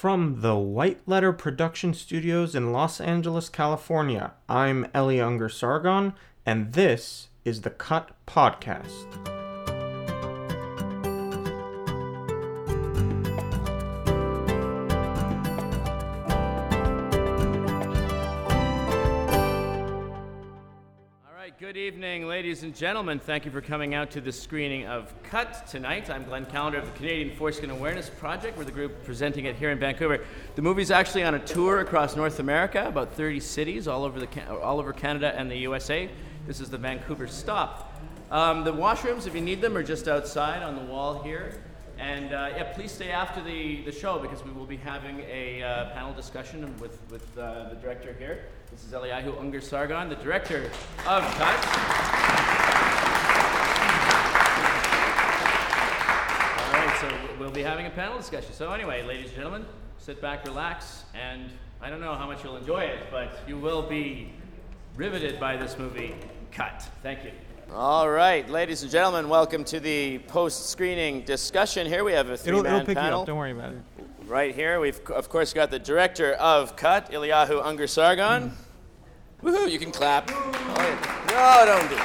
From the White Letter Production Studios in Los Angeles, California, I'm Eli Ungar Sargon, and this is the Cut Podcast. Ladies and gentlemen. Thank you for coming out to the screening of Cut tonight. I'm Glenn Callender of the Canadian Foreskin Awareness Project. We're the group presenting it here in Vancouver. The movie's actually on a tour across North America, about 30 cities all over, the, all over Canada and the USA. This is the Vancouver stop. Um, the washrooms, if you need them, are just outside on the wall here. And uh, yeah, please stay after the, the show because we will be having a uh, panel discussion with, with uh, the director here. This is Eliyahu Ungar Sargon, the director of Cut. All right, so we'll be having a panel discussion. So anyway, ladies and gentlemen, sit back, relax, and I don't know how much you'll enjoy it, but you will be riveted by this movie, Cut. Thank you. All right, ladies and gentlemen, welcome to the post-screening discussion. Here we have a three-man it'll pick you panel. up, don't worry about it. Right here, we've of course got the director of Cut, Eliyahu Ungar Sargon. Woohoo! You can clap. No, don't do.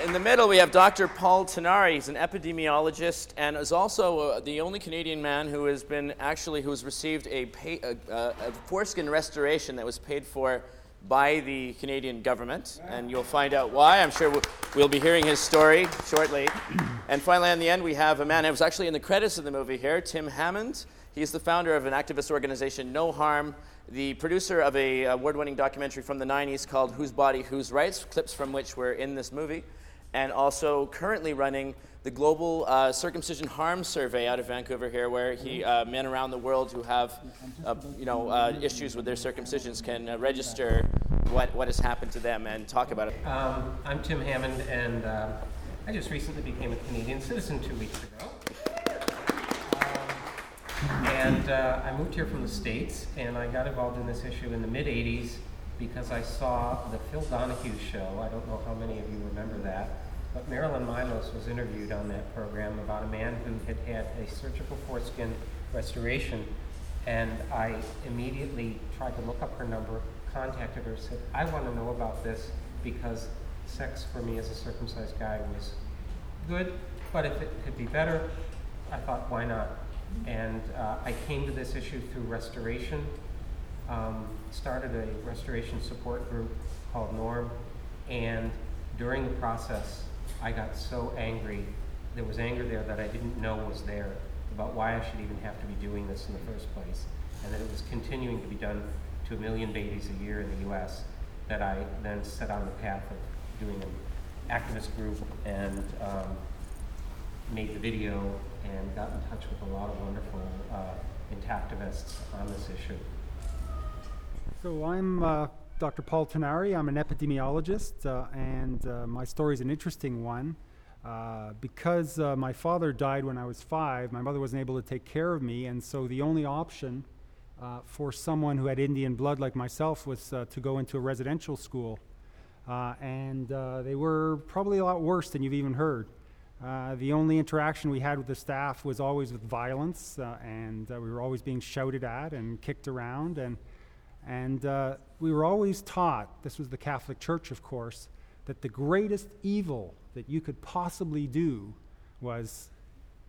it. In the middle, we have Dr. Paul Tinary. He's an epidemiologist and is also uh, the only Canadian man who has been actually who has received a, pay, a, a, a foreskin restoration that was paid for by the Canadian government, and you'll find out why. I'm sure we'll, we'll be hearing his story shortly. And finally, on the end, we have a man who was actually in the credits of the movie here, Tim Hammond. He's the founder of an activist organization, NOHARMM, the producer of a award-winning documentary from the 90s called Whose Body, Whose Rights, clips from which were in this movie, and also currently running the Global uh, Circumcision Harm Survey out of Vancouver here, where he, uh, men around the world who have, uh, you know, uh, issues with their circumcisions can uh, register what, what has happened to them and talk about it. Um, I'm Tim Hammond, and uh, I just recently became a Canadian citizen two weeks ago. Um, and I moved here from the States, and I got involved in this issue in the mid 80s because I saw the Phil Donahue show. I don't know how many of you remember that, but Marilyn Milos was interviewed on that program about a man who had had a surgical foreskin restoration. And I immediately tried to look up her number, contacted her, said, I want to know about this because sex for me as a circumcised guy was good, but if it could be better, I thought, why not? And uh, I came to this issue through restoration, um, started a restoration support group called Norm, and during the process, I got so angry. There was anger there that I didn't know was there about why I should even have to be doing this in the first place, and that it was continuing to be done to a million babies a year in the U.S. That I then set on the path of doing an activist group and um, made the video and got in touch with a lot of wonderful uh, intactivists on this issue. So I'm uh, Dr. Paul Tinary. I'm an epidemiologist, uh, and uh, my story is an interesting one. Uh, because uh, my father died when I was five, my mother wasn't able to take care of me, and so the only option uh, for someone who had Indian blood like myself was to go into a residential school. And they were probably a lot worse than you've even heard. Uh, the only interaction we had with the staff was always with violence, uh, and uh, we were always being shouted at and kicked around. And, and uh, we were always taught this was the Catholic Church, of course that the greatest evil that you could possibly do was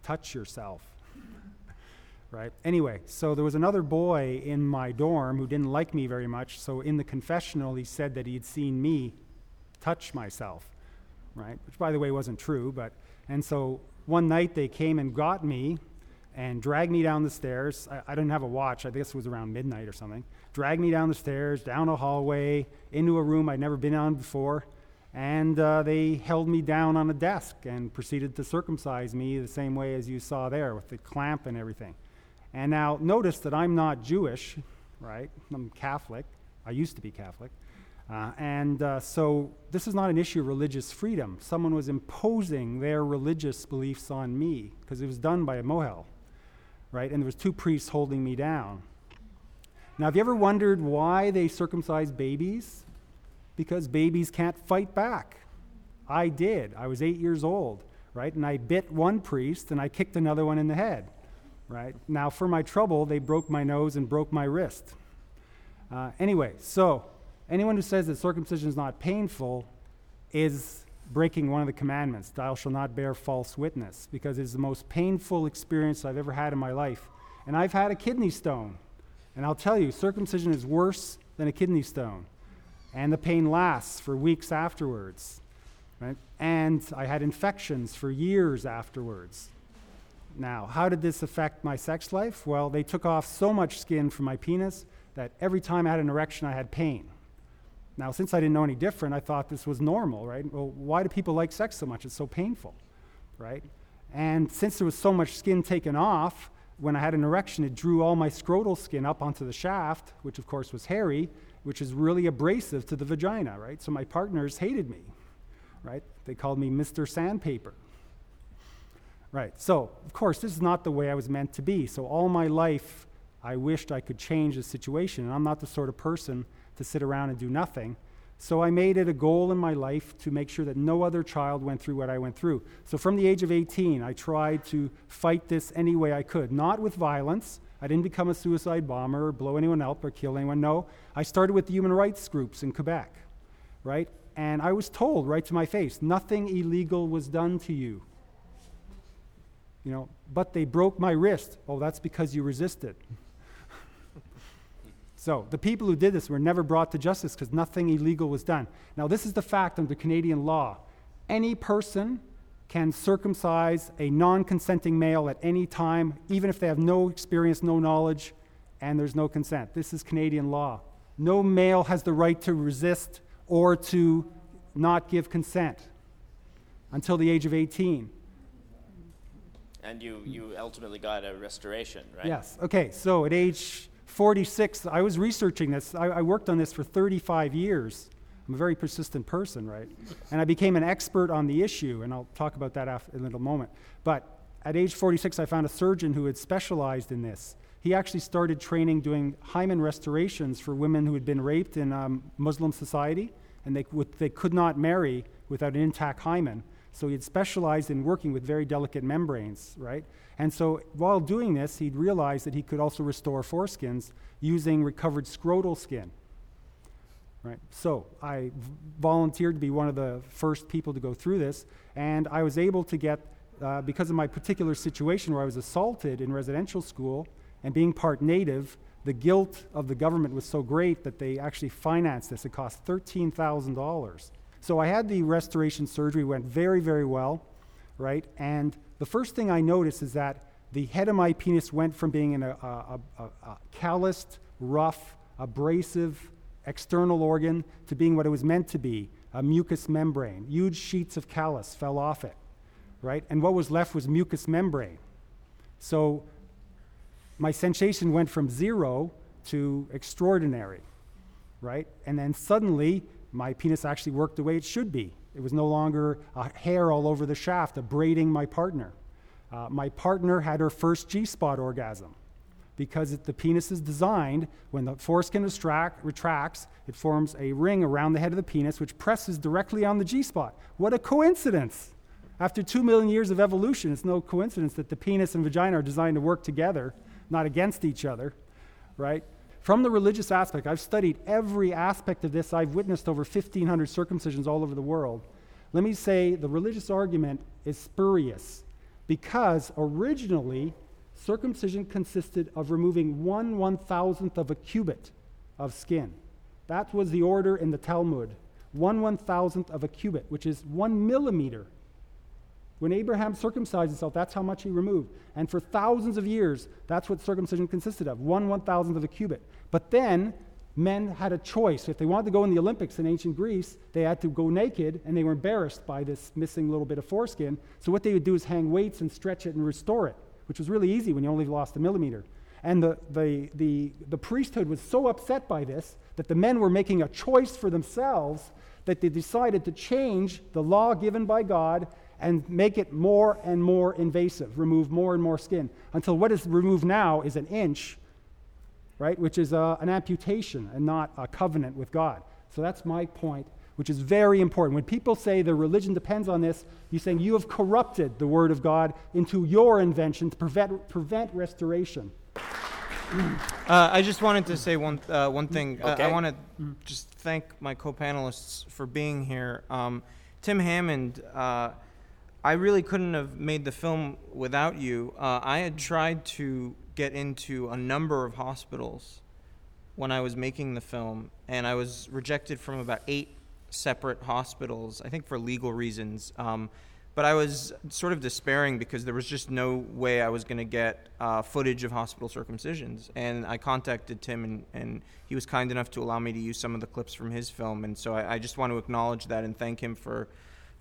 touch yourself. right? Anyway, so there was another boy in my dorm who didn't like me very much. So in the confessional, he said that he'd seen me touch myself, right? Which, by the way, wasn't true. But and so one night they came and got me and dragged me down the stairs. I, I didn't have a watch. I guess it was around midnight or something. Dragged me down the stairs, down a hallway, into a room I'd never been on before. And uh, they held me down on a desk and proceeded to circumcise me the same way as you saw there with the clamp and everything. And now notice that I'm not Jewish, right? I'm Catholic. I used to be Catholic. Uh, and uh, so this is not an issue of religious freedom. Someone was imposing their religious beliefs on me because it was done by a mohel, right? And there was two priests holding me down. Now, have you ever wondered why they circumcise babies? Because babies can't fight back. I did. I was eight years old, right? And I bit one priest and I kicked another one in the head. right? Now, for my trouble, they broke my nose and broke my wrist. Uh, anyway, so anyone who says that circumcision is not painful is breaking one of the commandments thou shalt not bear false witness because it's the most painful experience I've ever had in my life. And I've had a kidney stone. And I'll tell you, circumcision is worse than a kidney stone. And the pain lasts for weeks afterwards. Right? And I had infections for years afterwards. Now, how did this affect my sex life? Well, they took off so much skin from my penis that every time I had an erection, I had pain. Now, since I didn't know any different, I thought this was normal, right? Well, why do people like sex so much? It's so painful, right? And since there was so much skin taken off, when I had an erection, it drew all my scrotal skin up onto the shaft, which of course was hairy, which is really abrasive to the vagina, right? So my partners hated me, right? They called me Mr. Sandpaper. Right. So, of course, this is not the way I was meant to be. So, all my life, I wished I could change the situation. And I'm not the sort of person to sit around and do nothing. So I made it a goal in my life to make sure that no other child went through what I went through. So from the age of 18, I tried to fight this any way I could, not with violence. I didn't become a suicide bomber or blow anyone up or kill anyone. No, I started with the human rights groups in Quebec, right? And I was told right to my face, nothing illegal was done to you. You know, but they broke my wrist. Oh, that's because you resisted. So the people who did this were never brought to justice because nothing illegal was done. Now, this is the fact under Canadian law. Any person can circumcise a non consenting male at any time, even if they have no experience, no knowledge, and there's no consent. This is Canadian law. No male has the right to resist or to not give consent until the age of 18. And you, you ultimately got a restoration, right? Yes. Okay, so at age 46, I was researching this. I, I, worked on this for 35 years. I'm a very persistent person, right? And I became an expert on the issue, and I'll talk about that after, in a little moment. But at age 46, I found a surgeon who had specialized in this. He actually started training doing hymen restorations for women who had been raped in um, Muslim society, and they, they could not marry without an intact hymen. So he had specialized in working with very delicate membranes, right? And so while doing this, he'd realized that he could also restore foreskins using recovered scrotal skin. Right? So I volunteered to be one of the first people to go through this, and I was able to get, uh, because of my particular situation where I was assaulted in residential school and being part native, the guilt of the government was so great that they actually financed this. It cost $13,000 so I had the restoration surgery, went very, very well, right? And the first thing I noticed is that the head of my penis went from being in a, a, a, a calloused, rough, abrasive external organ to being what it was meant to be a mucous membrane. Huge sheets of callus fell off it, right? And what was left was mucous membrane. So my sensation went from zero to extraordinary, right? And then suddenly my penis actually worked the way it should be. It was no longer a hair all over the shaft, abrading my partner. Uh, my partner had her first G spot orgasm because it, the penis is designed, when the foreskin retract, retracts, it forms a ring around the head of the penis which presses directly on the G spot. What a coincidence! After two million years of evolution, it's no coincidence that the penis and vagina are designed to work together, not against each other, right? From the religious aspect, I've studied every aspect of this. I've witnessed over 1,500 circumcisions all over the world. Let me say the religious argument is spurious because originally circumcision consisted of removing one one thousandth of a cubit of skin. That was the order in the Talmud. One one thousandth of a cubit, which is one millimeter when Abraham circumcised himself, that's how much he removed. And for thousands of years, that's what circumcision consisted of one one thousandth of a cubit. But then men had a choice. If they wanted to go in the Olympics in ancient Greece, they had to go naked and they were embarrassed by this missing little bit of foreskin. So what they would do is hang weights and stretch it and restore it, which was really easy when you only lost a millimeter. And the, the, the, the priesthood was so upset by this that the men were making a choice for themselves that they decided to change the law given by God and make it more and more invasive, remove more and more skin, until what is removed now is an inch, right, which is uh, an amputation and not a covenant with God. So that's my point. which is very important. When people say their religion depends on this, you're saying you have corrupted the Word of God into your invention to prevent, prevent restoration. Uh, I just wanted to say one uh, one thing. Uh, I want to just thank my co-panelists for being here. Um, Tim Hammond, uh, I really couldn't have made the film without you. Uh, I had tried to get into a number of hospitals when I was making the film, and I was rejected from about eight separate hospitals. I think for legal reasons. Um, but I was sort of despairing because there was just no way I was going to get uh, footage of hospital circumcisions. And I contacted Tim, and, and he was kind enough to allow me to use some of the clips from his film. And so I, I just want to acknowledge that and thank him for,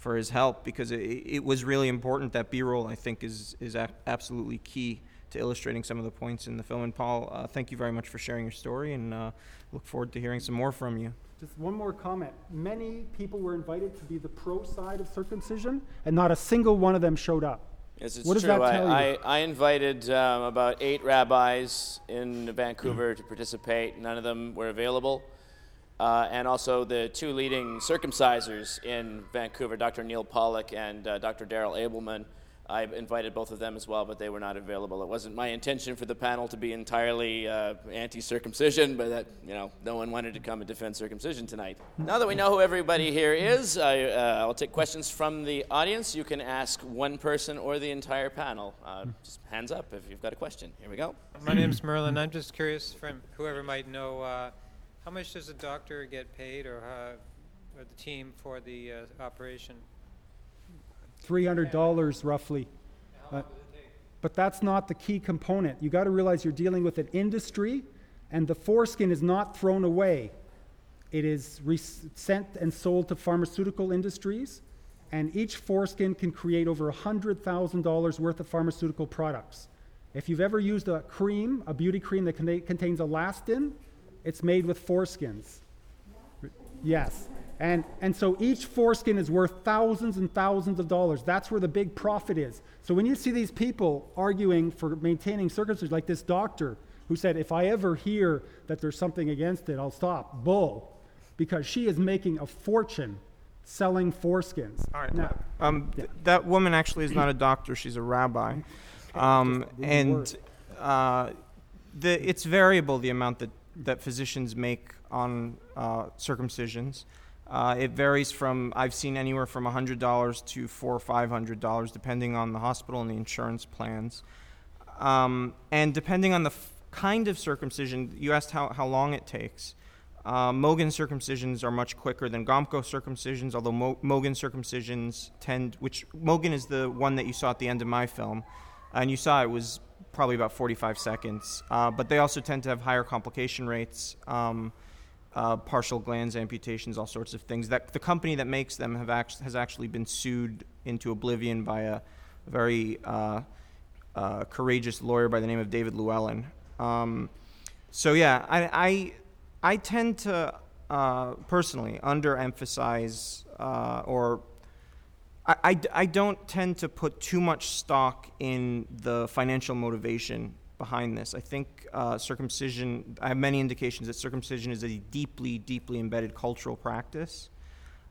for his help because it, it was really important. That B-roll, I think, is, is a- absolutely key to illustrating some of the points in the film. And Paul, uh, thank you very much for sharing your story, and uh, look forward to hearing some more from you. Just one more comment. Many people were invited to be the pro side of circumcision, and not a single one of them showed up. Yes, it's What does true. that tell I, you? I, I invited um, about eight rabbis in Vancouver to participate. None of them were available. Uh, and also the two leading circumcisers in Vancouver, Dr. Neil Pollock and uh, Dr. Daryl Abelman. I invited both of them as well, but they were not available. It wasn't my intention for the panel to be entirely uh, anti-circumcision, but that you know, no one wanted to come and defend circumcision tonight. Now that we know who everybody here is, I, uh, I'll take questions from the audience. You can ask one person or the entire panel. Uh, just hands up if you've got a question. Here we go. My name's Merlin. I'm just curious from whoever might know, uh, how much does a doctor get paid or, uh, or the team for the uh, operation? $300 roughly. Uh, but that's not the key component. You got to realize you're dealing with an industry, and the foreskin is not thrown away. It is re- sent and sold to pharmaceutical industries, and each foreskin can create over $100,000 worth of pharmaceutical products. If you've ever used a cream, a beauty cream that contains elastin, it's made with foreskins. Yes. And, and so each foreskin is worth thousands and thousands of dollars. That's where the big profit is. So when you see these people arguing for maintaining circumcision, like this doctor who said, if I ever hear that there's something against it, I'll stop. Bull. Because she is making a fortune selling foreskins. All right. Now, Um, th- that woman actually is not a doctor; she's a rabbi, um, and uh, the it's variable the amount that that physicians make on uh, circumcisions. Uh, it varies from I've seen anywhere from hundred dollars to four or five hundred dollars, depending on the hospital and the insurance plans, um, and depending on the f- kind of circumcision. You asked how how long it takes. Uh, Mogen circumcisions are much quicker than Gomco circumcisions, although Mo- Mogen circumcisions tend, which Mogen is the one that you saw at the end of my film, and you saw it was probably about 45 seconds. Uh, but they also tend to have higher complication rates, um, uh, partial glans amputations, all sorts of things. That the company that makes them have act- has actually been sued into oblivion by a very uh, uh, courageous lawyer by the name of David Llewellyn. Um, so yeah, I, I I tend to uh, personally underemphasize uh, or I, I, I don't tend to put too much stock in the financial motivation behind this. I think uh, circumcision, I have many indications that circumcision is a deeply, deeply embedded cultural practice.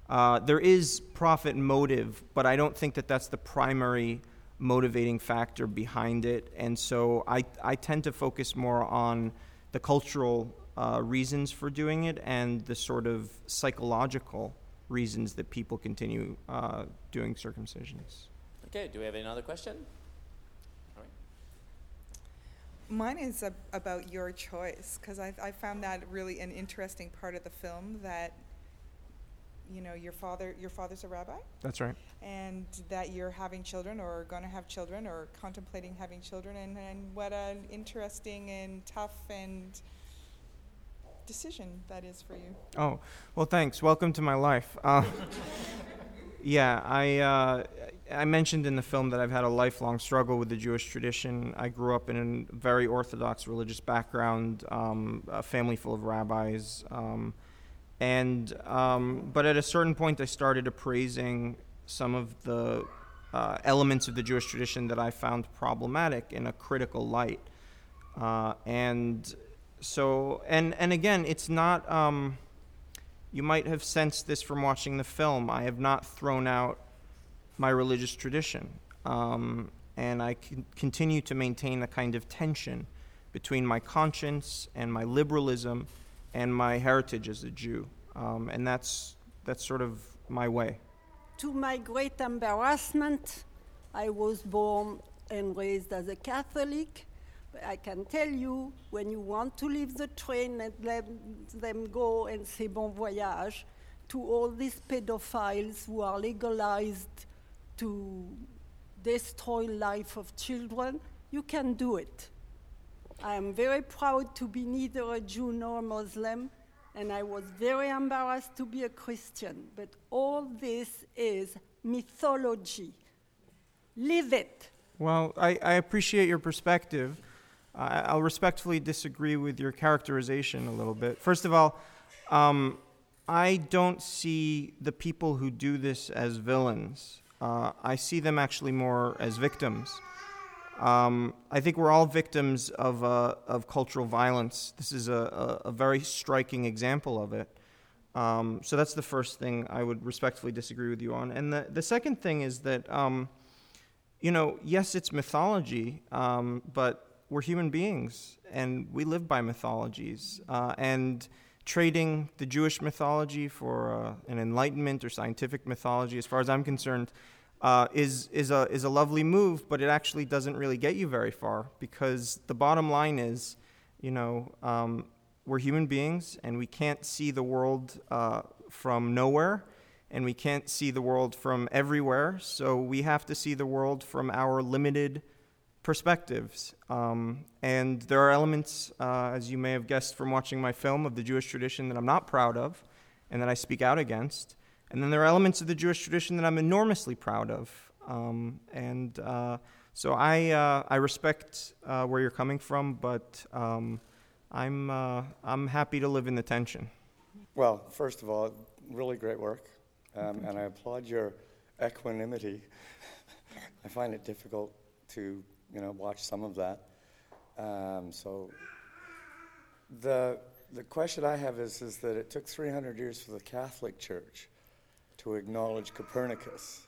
Uh, there is profit motive, but I don't think that that's the primary motivating factor behind it. And so I, I tend to focus more on the cultural uh, reasons for doing it and the sort of psychological reasons that people continue uh, doing circumcisions. Okay, do we have another question? All right. Mine is ab- about your choice because I, I found that really an interesting part of the film that you know your father your father's a rabbi That's right. and that you're having children or going to have children or contemplating having children and, and what an interesting and tough and decision that is for you. Oh, well, thanks. Welcome to my life. Uh, yeah, I, uh, I mentioned in the film that I've had a lifelong struggle with the Jewish tradition. I grew up in a very orthodox religious background, um, a family full of rabbis. Um, and, um, but at a certain point, I started appraising some of the uh, elements of the Jewish tradition that I found problematic in a critical light. Uh, and so, and, and again, it's not. Um, you might have sensed this from watching the film. I have not thrown out my religious tradition. Um, and I con- continue to maintain a kind of tension between my conscience and my liberalism and my heritage as a Jew. Um, and that's, that's sort of my way. To my great embarrassment, I was born and raised as a Catholic. I can tell you, when you want to leave the train and let them go and say bon voyage to all these pedophiles who are legalized to destroy life of children, you can do it. I am very proud to be neither a Jew nor a Muslim, and I was very embarrassed to be a Christian. But all this is mythology. Live it. Well, I, I appreciate your perspective. I, I'll respectfully disagree with your characterization a little bit. First of all, um, I don't see the people who do this as villains. Uh, I see them actually more as victims. Um, I think we're all victims of, uh, of cultural violence. This is a, a, a very striking example of it. Um, so that's the first thing I would respectfully disagree with you on. And the, the second thing is that, um, you know, yes, it's mythology, um, but we're human beings and we live by mythologies. Uh, and trading the Jewish mythology for uh, an Enlightenment or scientific mythology, as far as I'm concerned, uh, is, is, a, is a lovely move, but it actually doesn't really get you very far because the bottom line is, you know, um, we're human beings and we can't see the world uh, from nowhere and we can't see the world from everywhere. So we have to see the world from our limited perspectives. Um, and there are elements, uh, as you may have guessed from watching my film, of the Jewish tradition that I'm not proud of and that I speak out against. And then there are elements of the Jewish tradition that I'm enormously proud of. Um, and uh, so I, uh, I respect uh, where you're coming from, but um, I'm, uh, I'm happy to live in the tension. Well, first of all, really great work. Um, and I applaud your equanimity. I find it difficult to, you know, watch some of that. Um, so the, the question I have is, is that it took 300 years for the Catholic Church to acknowledge Copernicus.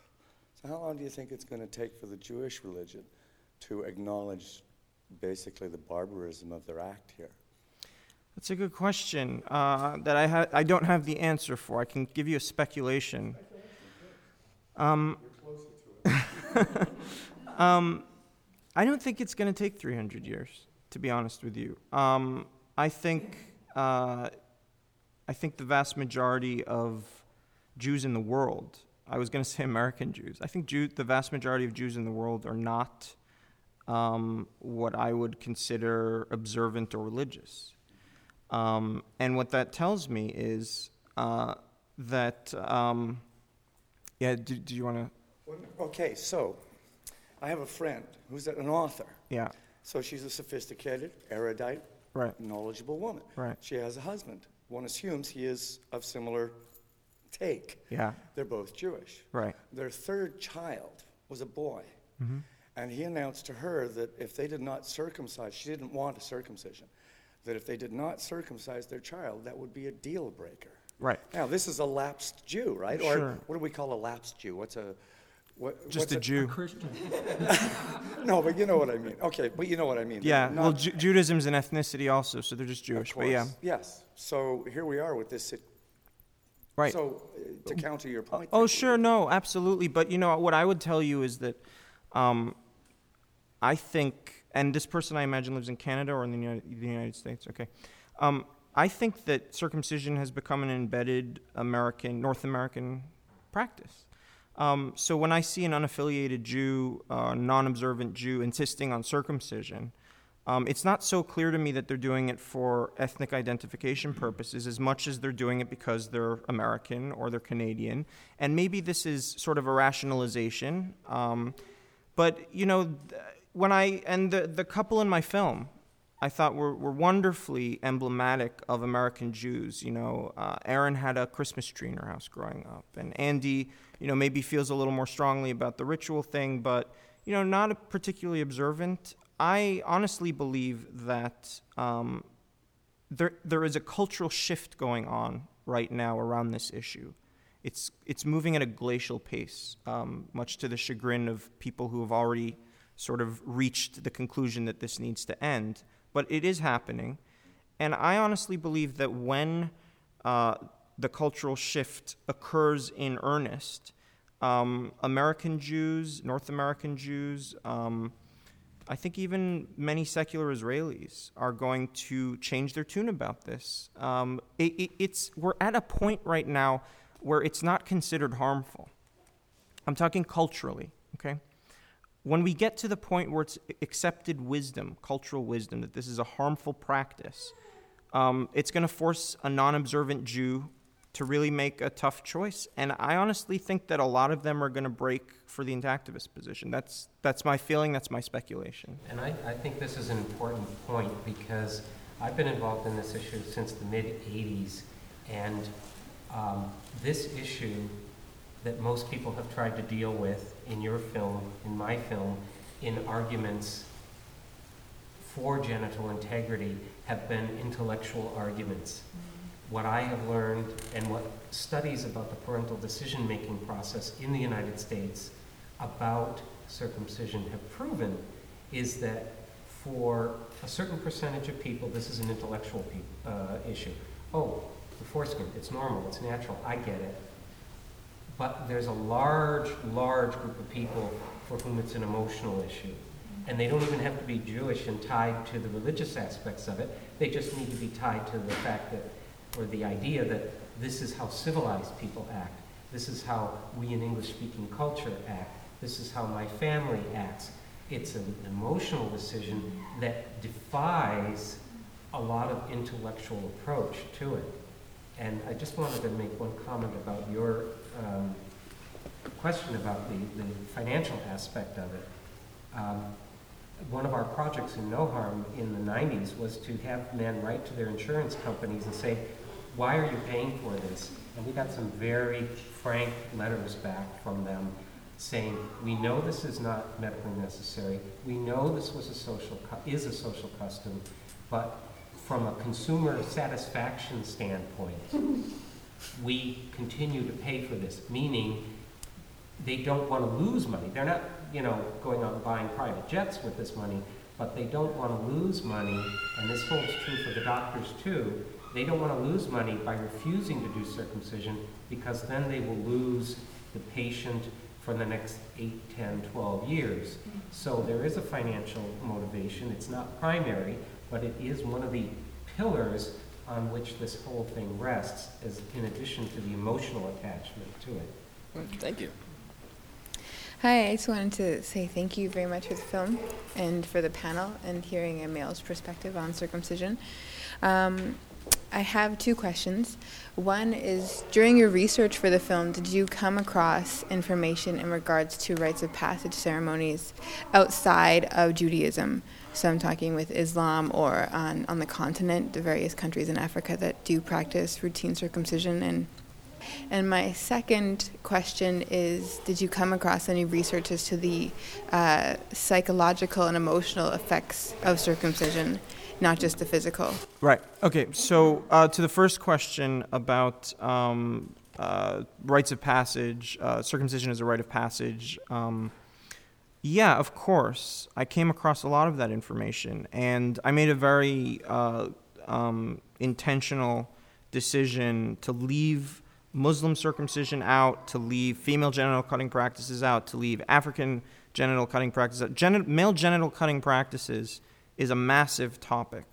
So, how long do you think it's going to take for the Jewish religion to acknowledge basically the barbarism of their act here? That's a good question uh, that I, ha- I don't have the answer for. I can give you a speculation. Um, um, I don't think it's going to take 300 years, to be honest with you. Um, I think uh, I think the vast majority of Jews in the world, I was going to say American Jews, I think Jew, the vast majority of Jews in the world are not um, what I would consider observant or religious. Um, and what that tells me is uh, that, um, yeah, do, do you want to? Okay, so I have a friend who's an author. Yeah, So she's a sophisticated, erudite, right, knowledgeable woman. Right. She has a husband. One assumes he is of similar take. yeah, They're both Jewish. right, Their third child was a boy. Mm-hmm. And he announced to her that if they did not circumcise, she didn't want a circumcision, that if they did not circumcise their child, that would be a deal breaker. right. Now, this is a lapsed Jew, right? Sure. Or what do we call a lapsed Jew? What's a. What, Just what's a Jew. No, but you know what I mean. Okay, but you know what I mean. Yeah, Not- well, Ju- Judaism's an ethnicity also, so they're just of Jewish. But yeah, course, Yes. So here we are with this. sit- right. So uh, to counter your point. Oh, there, sure, no, absolutely. But you know what I would tell you is that um, I think, and this person I imagine lives in Canada or in the United, the United States. Okay, um, I think that circumcision has become an embedded American, North American practice. Um, so when I see an unaffiliated Jew, uh, non-observant Jew, insisting on circumcision, um, it's not so clear to me that they're doing it for ethnic identification purposes as much as they're doing it because they're American or they're Canadian. And maybe this is sort of a rationalization. Um, but, you know, th- when I, and the, the couple in my film, I thought were, were wonderfully emblematic of American Jews. You know, uh, Erin had a Christmas tree in her house growing up, and Andy, you know, maybe feels a little more strongly about the ritual thing, but you know, not particularly observant. I honestly believe that um, there there is a cultural shift going on right now around this issue. It's, it's moving at a glacial pace, um, much to the chagrin of people who have already sort of reached the conclusion that this needs to end. But it is happening. And I honestly believe that when uh, the cultural shift occurs in earnest, um, American Jews, North American Jews, um, I think even many secular Israelis are going to change their tune about this. Um, it, it, it's, we're at a point right now where it's not considered harmful. I'm talking culturally, okay? When we get to the point where it's accepted wisdom, cultural wisdom, that this is a harmful practice, um, it's going to force a non observant Jew to really make a tough choice. And I honestly think that a lot of them are going to break for the intactivist position. That's, that's my feeling, that's my speculation. And I, I think this is an important point because I've been involved in this issue since the mid 80s. And um, this issue that most people have tried to deal with in your film, in my film, in arguments for genital integrity have been intellectual arguments. Mm-hmm. What I have learned and what studies about the parental decision making process in the United States about circumcision have proven is that for a certain percentage of people, this is an intellectual pe- uh, issue. Oh, the foreskin, it's normal, it's natural, I get it. But there's a large, large group of people for whom it's an emotional issue. And they don't even have to be Jewish and tied to the religious aspects of it. They just need to be tied to the fact that, or the idea that this is how civilized people act. This is how we in English speaking culture act. This is how my family acts. It's an emotional decision that defies a lot of intellectual approach to it. And I just wanted to make one comment about your um, question about the, the financial aspect of it. Um, one of our projects in NOHARMM in the 90s was to have men write to their insurance companies and say, why are you paying for this? And we got some very frank letters back from them saying, we know this is not medically necessary. We know this was a social is a social custom, but from a consumer satisfaction standpoint, we continue to pay for this, meaning they don't want to lose money. They're not, you know, going out and buying private jets with this money, but they don't want to lose money, and this holds true for the doctors too. They don't want to lose money by refusing to do circumcision because then they will lose the patient for the next 8, 10, 12 years. So there is a financial motivation. It's not primary, but it is one of the pillars on which this whole thing rests, as in addition to the emotional attachment to it. Thank you. Hi, I just wanted to say thank you very much for the film and for the panel and hearing a male's perspective on circumcision. Um, I have two questions. One is during your research for the film, did you come across information in regards to rites of passage ceremonies outside of Judaism? So I'm talking with Islam or on, on the continent, the various countries in Africa that do practice routine circumcision. And, and my second question is Did you come across any research as to the uh, psychological and emotional effects of circumcision, not just the physical? Right. Okay. So uh, to the first question about um, uh, rites of passage, uh, circumcision is a rite of passage. Um, yeah, of course. I came across a lot of that information, and I made a very uh, um, intentional decision to leave Muslim circumcision out, to leave female genital cutting practices out, to leave African genital cutting practices out. Gen- male genital cutting practices is a massive topic.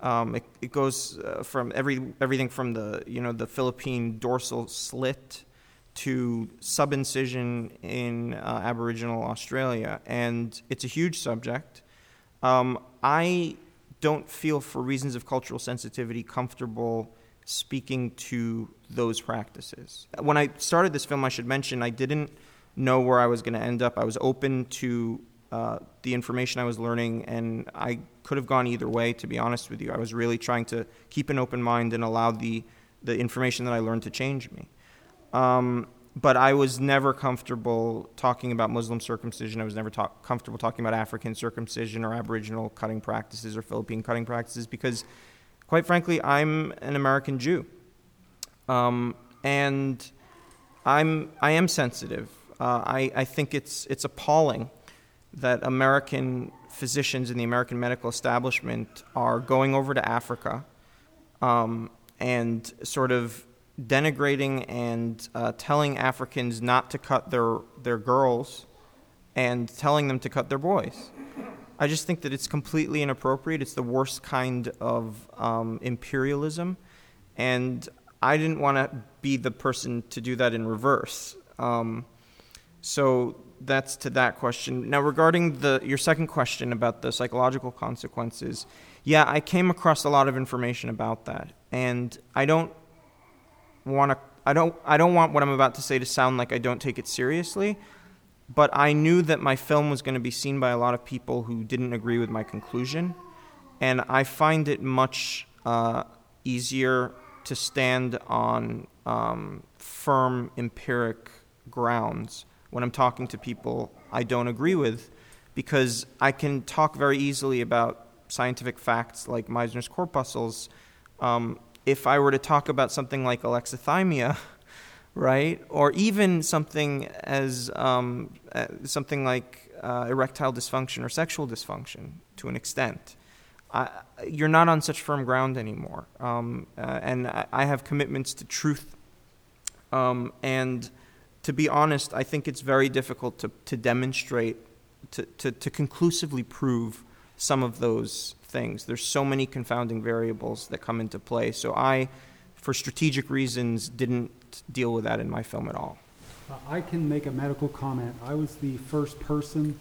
Um, it, it, goes uh, from every everything from the you know the Philippine dorsal slit to subincision in uh, Aboriginal Australia, and it's a huge subject. Um, I don't feel, for reasons of cultural sensitivity, comfortable speaking to those practices. When I started this film, I should mention I didn't know where I was going to end up. I was open to uh, the information I was learning, and I could have gone either way, to be honest with you. I was really trying to keep an open mind and allow the, the information that I learned to change me. Um, but I was never comfortable talking about Muslim circumcision. I was never talk, comfortable talking about African circumcision or Aboriginal cutting practices or Philippine cutting practices because, quite frankly, I'm an American Jew. Um, and I'm, I am sensitive. Uh, I, I think it's, it's appalling that American physicians in the American medical establishment are going over to Africa um, and sort of denigrating and uh, telling Africans not to cut their, their girls and telling them to cut their boys. I just think that it's completely inappropriate. It's the worst kind of um, imperialism. And I didn't want to be the person to do that in reverse. Um, so that's to that question. Now, regarding the your second question about the psychological consequences, yeah, I came across a lot of information about that, and I don't want to. I don't. I don't want what I'm about to say to sound like I don't take it seriously, but I knew that my film was going to be seen by a lot of people who didn't agree with my conclusion, and I find it much uh, easier to stand on um, firm empiric grounds when I'm talking to people I don't agree with, because I can talk very easily about scientific facts like Meissner's corpuscles. Um, if I were to talk about something like alexithymia, right, or even something as um, uh, something like uh, erectile dysfunction or sexual dysfunction to an extent, I, you're not on such firm ground anymore. Um, uh, and I, I, have commitments to truth. Um, and to be honest, I think it's very difficult to, to demonstrate, to, to, to conclusively prove some of those things. There's so many confounding variables that come into play. So I, for strategic reasons, didn't deal with that in my film at all. I can make a medical comment. I was the first person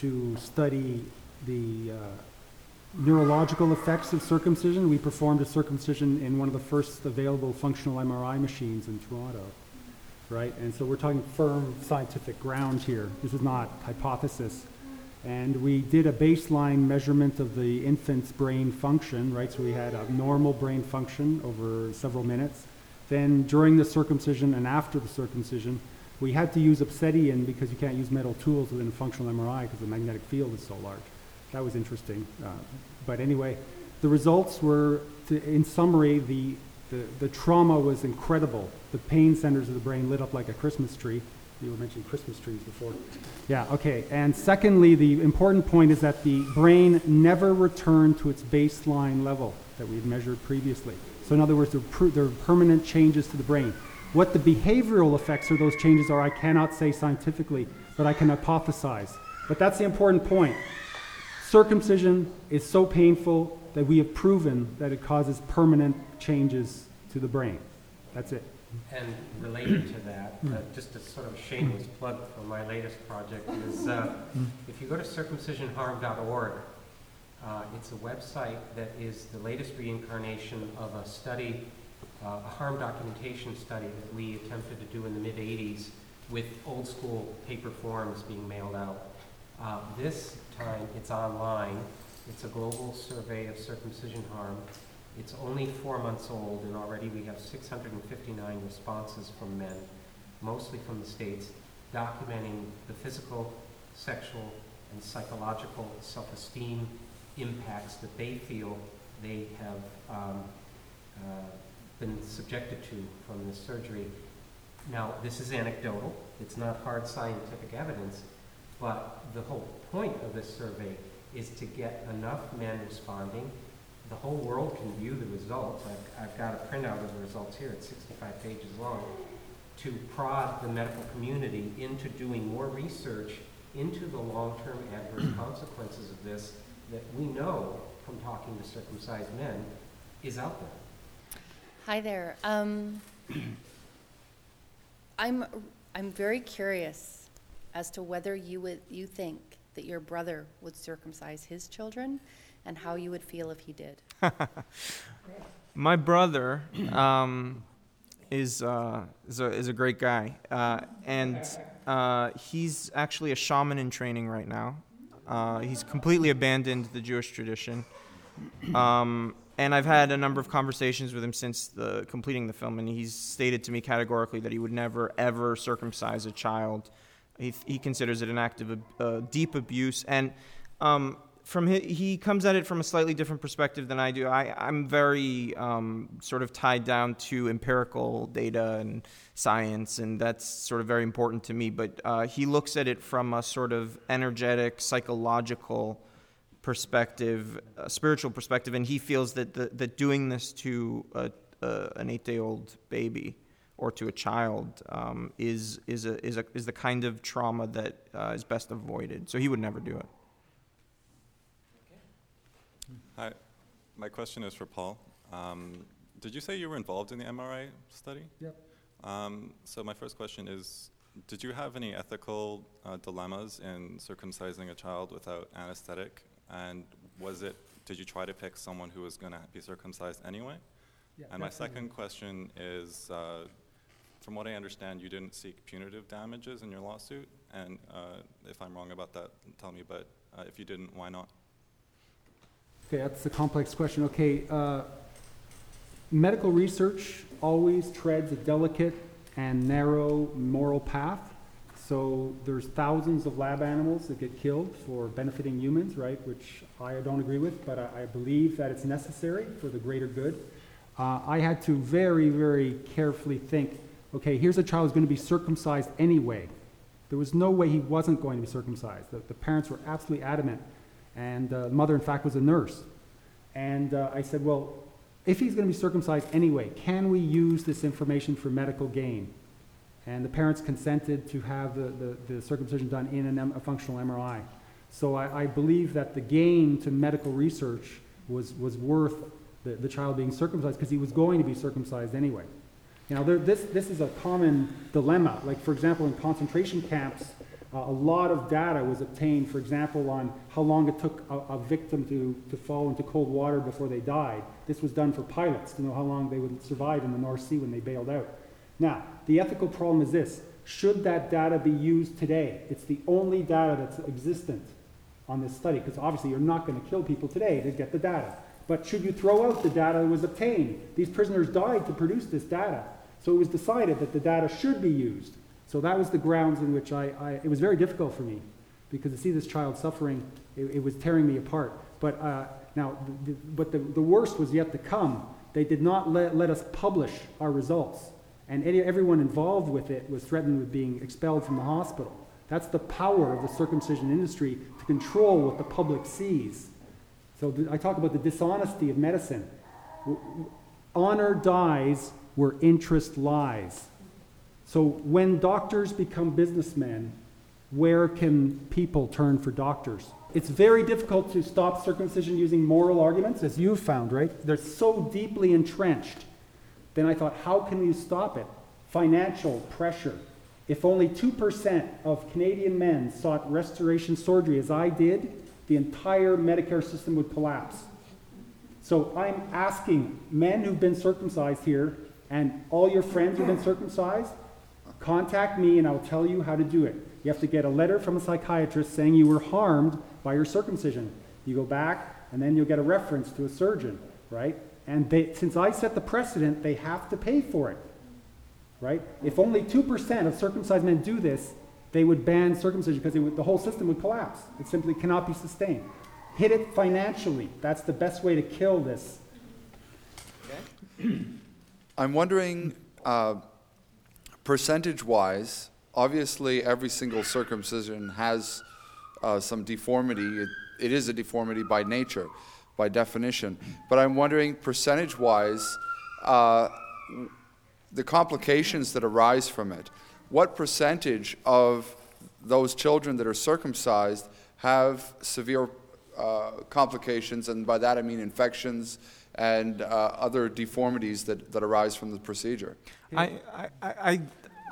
to study the uh, neurological effects of circumcision. We performed a circumcision in one of the first available functional MRI machines in Toronto right? And so we're talking firm scientific ground here. This is not hypothesis. And we did a baseline measurement of the infant's brain function, right? So we had a normal brain function over several minutes. Then during the circumcision and after the circumcision, we had to use obsidian because you can't use metal tools within a functional MRI because the magnetic field is so large. That was interesting. Uh, but anyway, the results were, to, in summary, the the, the trauma was incredible. The pain centers of the brain lit up like a Christmas tree. You were mentioning Christmas trees before. Yeah, okay. And secondly, the important point is that the brain never returned to its baseline level that we had measured previously. So, in other words, there, are there are permanent changes to the brain. What the behavioral effects of those changes are, I cannot say scientifically, but I can hypothesize. But that's the important point. Circumcision is so painful that we have proven that it causes permanent changes to the brain. That's it. And related to that, uh, just a sort of shameless plug for my latest project is uh, if you go to circumcisionharm.org, uh, it's a website that is the latest reincarnation of a study, uh, a harm documentation study that we attempted to do in the mid 80s with old school paper forms being mailed out. Uh, this time it's online. It's a global survey of circumcision harm. It's only four months old, and already we have 659 responses from men, mostly from the States, documenting the physical, sexual, and psychological self esteem impacts that they feel they have um, uh, been subjected to from this surgery. Now, this is anecdotal, it's not hard scientific evidence, but the whole point of this survey is to get enough men responding the whole world can view the results. I've, I've got a printout of the results here. It's 65 pages long. To prod the medical community into doing more research into the long-term adverse consequences of this that we know from talking to circumcised men is out there. Hi there. Um, I'm I'm very curious as to whether you would you think that your brother would circumcise his children and how you would feel if he did. My brother um, is, uh, is, a, is a great guy, uh, and uh, he's actually a shaman in training right now. Uh, he's completely abandoned the Jewish tradition. Um, and I've had a number of conversations with him since the, completing the film, and he's stated to me categorically that he would never, ever circumcise a child. He, he considers it an act of uh, deep abuse. And um, from he, he comes at it from a slightly different perspective than I do. I, I'm very um, sort of tied down to empirical data and science, and that's sort of very important to me. But uh, he looks at it from a sort of energetic, psychological perspective, a spiritual perspective, and he feels that the, that doing this to a, a, an eight-day-old baby or to a child um, is is a, is a, is the kind of trauma that uh, is best avoided. So he would never do it. Hi, my question is for Paul. Um, did you say you were involved in the MRI study? Yep. Um, so my first question is, did you have any ethical uh, dilemmas in circumcising a child without anesthetic? And was it, did you try to pick someone who was going to be circumcised anyway? Yeah, and my second question is, uh, from what I understand, you didn't seek punitive damages in your lawsuit. And uh, if I'm wrong about that, tell me. But uh, if you didn't, why not? Okay, that's a complex question. Okay, uh, medical research always treads a delicate and narrow moral path. So there's thousands of lab animals that get killed for benefiting humans, right? Which I don't agree with, but I, I believe that it's necessary for the greater good. Uh, I had to very, very carefully think. Okay, here's a child who's going to be circumcised anyway. There was no way he wasn't going to be circumcised. The, the parents were absolutely adamant and uh, the mother, in fact, was a nurse. And uh, I said, well, if he's going to be circumcised anyway, can we use this information for medical gain? And the parents consented to have the, the, the circumcision done in an a functional MRI. So I, I believe that the gain to medical research was, was worth the, the child being circumcised because he was going to be circumcised anyway. You know, there, this, this is a common dilemma. Like, for example, in concentration camps, uh, a lot of data was obtained, for example, on how long it took a, a, victim to, to fall into cold water before they died. This was done for pilots to know how long they would survive in the North Sea when they bailed out. Now, the ethical problem is this should that data be used today? It's the only data that's existent on this study, because obviously you're not going to kill people today to get the data. But should you throw out the data that was obtained? These prisoners died to produce this data. So it was decided that the data should be used. So that was the grounds in which I, I it was very difficult for me because to see this child suffering, it, it was tearing me apart. But uh, now, the, but the, the worst was yet to come. They did not let, let us publish our results. And any, everyone involved with it was threatened with being expelled from the hospital. That's the power of the circumcision industry to control what the public sees. So th- I talk about the dishonesty of medicine. W- w- honor dies where interest lies. So when doctors become businessmen, where can people turn for doctors? It's very difficult to stop circumcision using moral arguments, as you've found, right? They're so deeply entrenched. Then I thought, how can we stop it? Financial pressure. If only 2% of Canadian men sought restoration surgery, as I did, the entire Medicare system would collapse. So I'm asking men who've been circumcised here, and all your friends who've been circumcised, Contact me and I'll tell you how to do it. You have to get a letter from a psychiatrist saying you were harmed by your circumcision. You go back and then you'll get a reference to a surgeon, right? And they, since I set the precedent, they have to pay for it, right? If only 2% of circumcised men do this, they would ban circumcision because would, the whole system would collapse. It simply cannot be sustained. Hit it financially. That's the best way to kill this. Okay. I'm wondering. Uh, percentage wise, obviously every single circumcision has uh, some deformity. It, it is a deformity by nature, by definition. But I'm wondering, percentage wise, uh, the complications that arise from it. What percentage of those children that are circumcised have severe uh, complications, and by that I mean infections and uh, other deformities that, that arise from the procedure? I, I, I,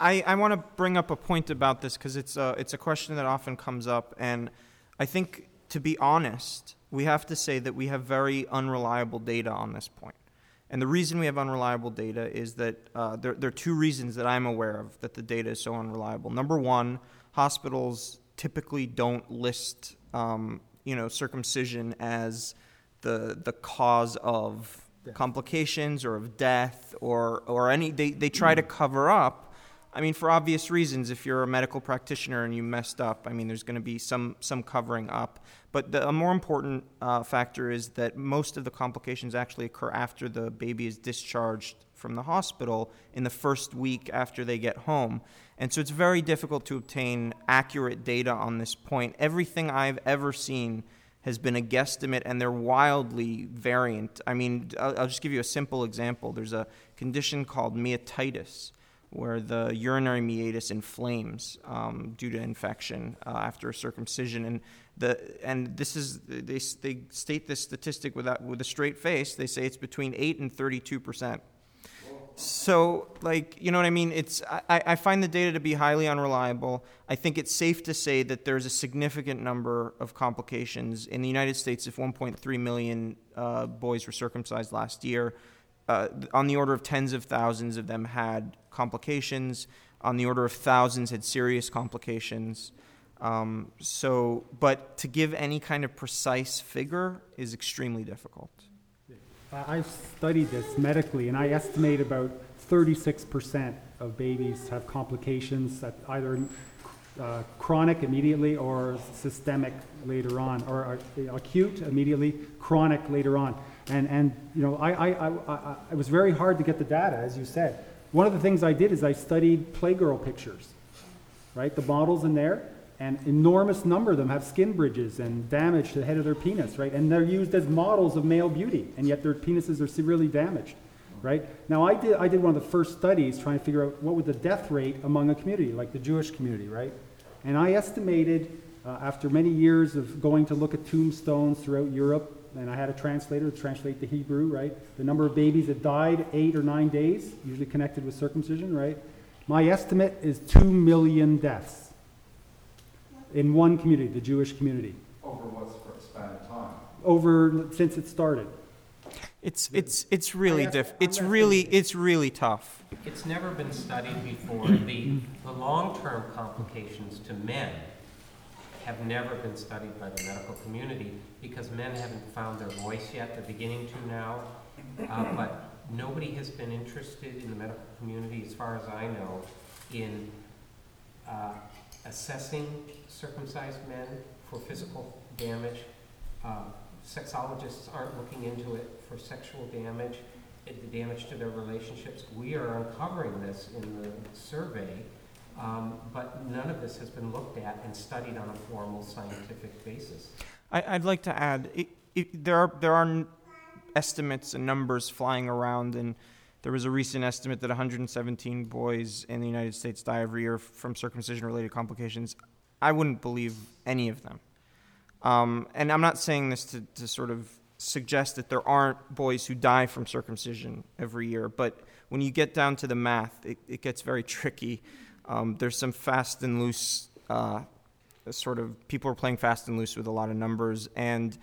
I, I want to bring up a point about this because it's a, it's a question that often comes up. And I think, to be honest, we have to say that we have very unreliable data on this point. And the reason we have unreliable data is that uh, there, there are two reasons that I'm aware of that the data is so unreliable. Number one, hospitals typically don't list um, you know, circumcision as the, the cause of complications or of death or, or any, they, they try to cover up I mean, for obvious reasons, if you're a medical practitioner and you messed up, I mean, there's going to be some, some covering up. But the, a more important uh, factor is that most of the complications actually occur after the baby is discharged from the hospital in the first week after they get home. And so it's very difficult to obtain accurate data on this point. Everything I've ever seen has been a guesstimate, and they're wildly variant. I mean, I'll, I'll just give you a simple example. There's a condition called meatitis, where the urinary meatus inflames um, due to infection uh, after a circumcision, and the and this is they, they state this statistic without with a straight face. They say it's between eight and thirty-two percent. So, like, you know what I mean? It's I, I find the data to be highly unreliable. I think it's safe to say that there's a significant number of complications in the United States. If 1.3 million uh, boys were circumcised last year, uh, on the order of tens of thousands of them had complications. On the order of thousands had serious complications. Um, so, but to give any kind of precise figure is extremely difficult. I- I've studied this medically, and I estimate about 36% of babies have complications that either uh, chronic immediately or systemic later on, or uh, acute immediately, chronic later on. And, and you know, I, I, I, I, it was very hard to get the data, as you said. One of the things I did is I studied Playgirl pictures, right? The models in there, and enormous number of them have skin bridges and damage to the head of their penis, right? And they're used as models of male beauty, and yet their penises are severely damaged, right? Now, I did, I did one of the first studies trying to figure out what was the death rate among a community, like the Jewish community, right? And I estimated, uh, after many years of going to look at tombstones throughout Europe, and I had a translator to translate the Hebrew, right? The number of babies that died eight or nine days, usually connected with circumcision, right? My estimate is two million deaths in one community, the Jewish community, Over what sp- span of time? over since it started. It's it's it's really diff. It's really it's really tough. It's never been studied before. The, the long-term complications to men have never been studied by the medical community because men haven't found their voice yet. They're beginning to now. Uh, but nobody has been interested in the medical community, as far as I know, in uh, assessing circumcised men for physical damage. Uh, Sexologists aren't looking into it for sexual damage, it- the damage to their relationships. We are uncovering this in the survey, um, but none of this has been looked at and studied on a formal scientific basis. I, I'd like to add, it, it, there are there are estimates and numbers flying around, and there was a recent estimate that 117 boys in the United States die every year from circumcision-related complications. I wouldn't believe any of them. Um, and I'm not saying this to, to sort of suggest that there aren't boys who die from circumcision every year, but when you get down to the math, it, it gets very tricky. Um, there's some fast and loose uh, sort of people are playing fast and loose with a lot of numbers, and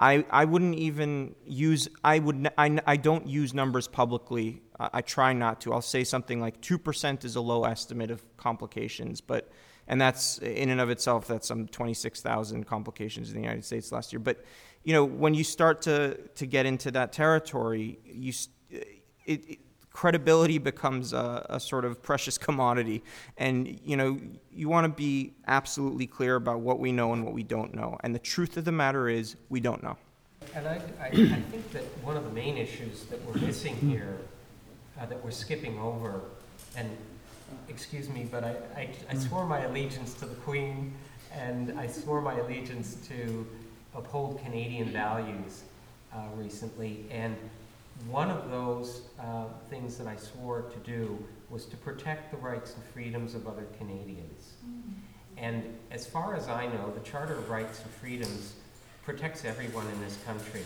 I, I wouldn't even use I would I, I don't use numbers publicly. I, I try not to. I'll say something like two percent is a low estimate of complications, but and that's in and of itself that's some 26,000 complications in the United States last year. But you know when you start to to get into that territory, you it, it credibility becomes a, a sort of precious commodity. And you know you want to be absolutely clear about what we know and what we don't know. And the truth of the matter is we don't know. And I, I, I think that one of the main issues that we're missing here, uh, that we're skipping over, and excuse me, but I, I, I swore my allegiance to the Queen, and I swore my allegiance to uphold Canadian values uh, recently, and one of those uh, things that I swore to do was to protect the rights and freedoms of other Canadians. And as far as I know, the Charter of Rights and Freedoms protects everyone in this country.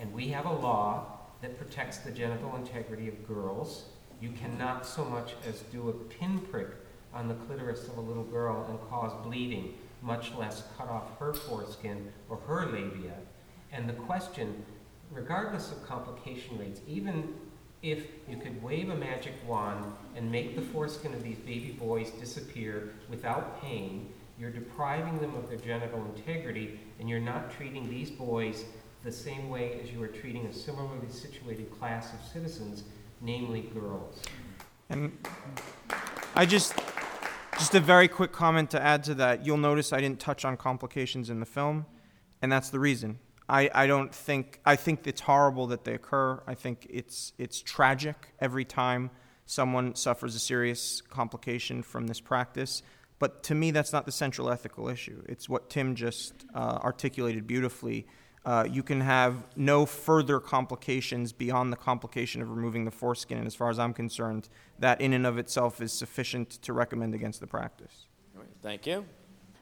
And we have a law that protects the genital integrity of girls. You cannot so much as do a pinprick on the clitoris of a little girl and cause bleeding, much less cut off her foreskin or her labia. And the question, regardless of complication rates, even if you could wave a magic wand and make the foreskin of these baby boys disappear without pain, you're depriving them of their genital integrity and you're not treating these boys the same way as you are treating a similarly situated class of citizens, namely girls. and I, just, just a very quick comment to add to that. You'll notice I didn't touch on complications in the film, and that's the reason. I, I don't think I think it's horrible that they occur. I think it's it's tragic every time someone suffers a serious complication from this practice. But to me, that's not the central ethical issue. It's what Tim just uh, articulated beautifully. Uh, you can have no further complications beyond the complication of removing the foreskin, and as far as I'm concerned, that in and of itself is sufficient to recommend against the practice. Thank you.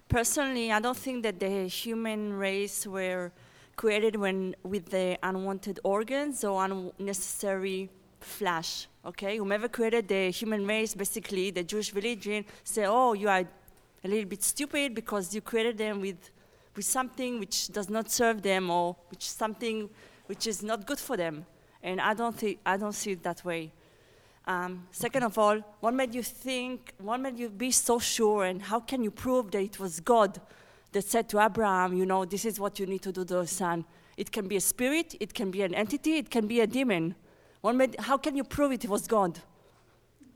Personally, I don't think that the human race were created when with the unwanted organs or unnecessary flesh. Okay, whomever created the human race, basically the Jewish religion, say, "Oh, you are a little bit stupid because you created them with with something which does not serve them or which something which is not good for them." And I don't think I don't see it that way. Um, second of all, what made you think, what made you be so sure, and how can you prove that it was God that said to Abraham, you know, this is what you need to do to your son? It can be a spirit, it can be an entity, it can be a demon. Made, how can you prove it was God?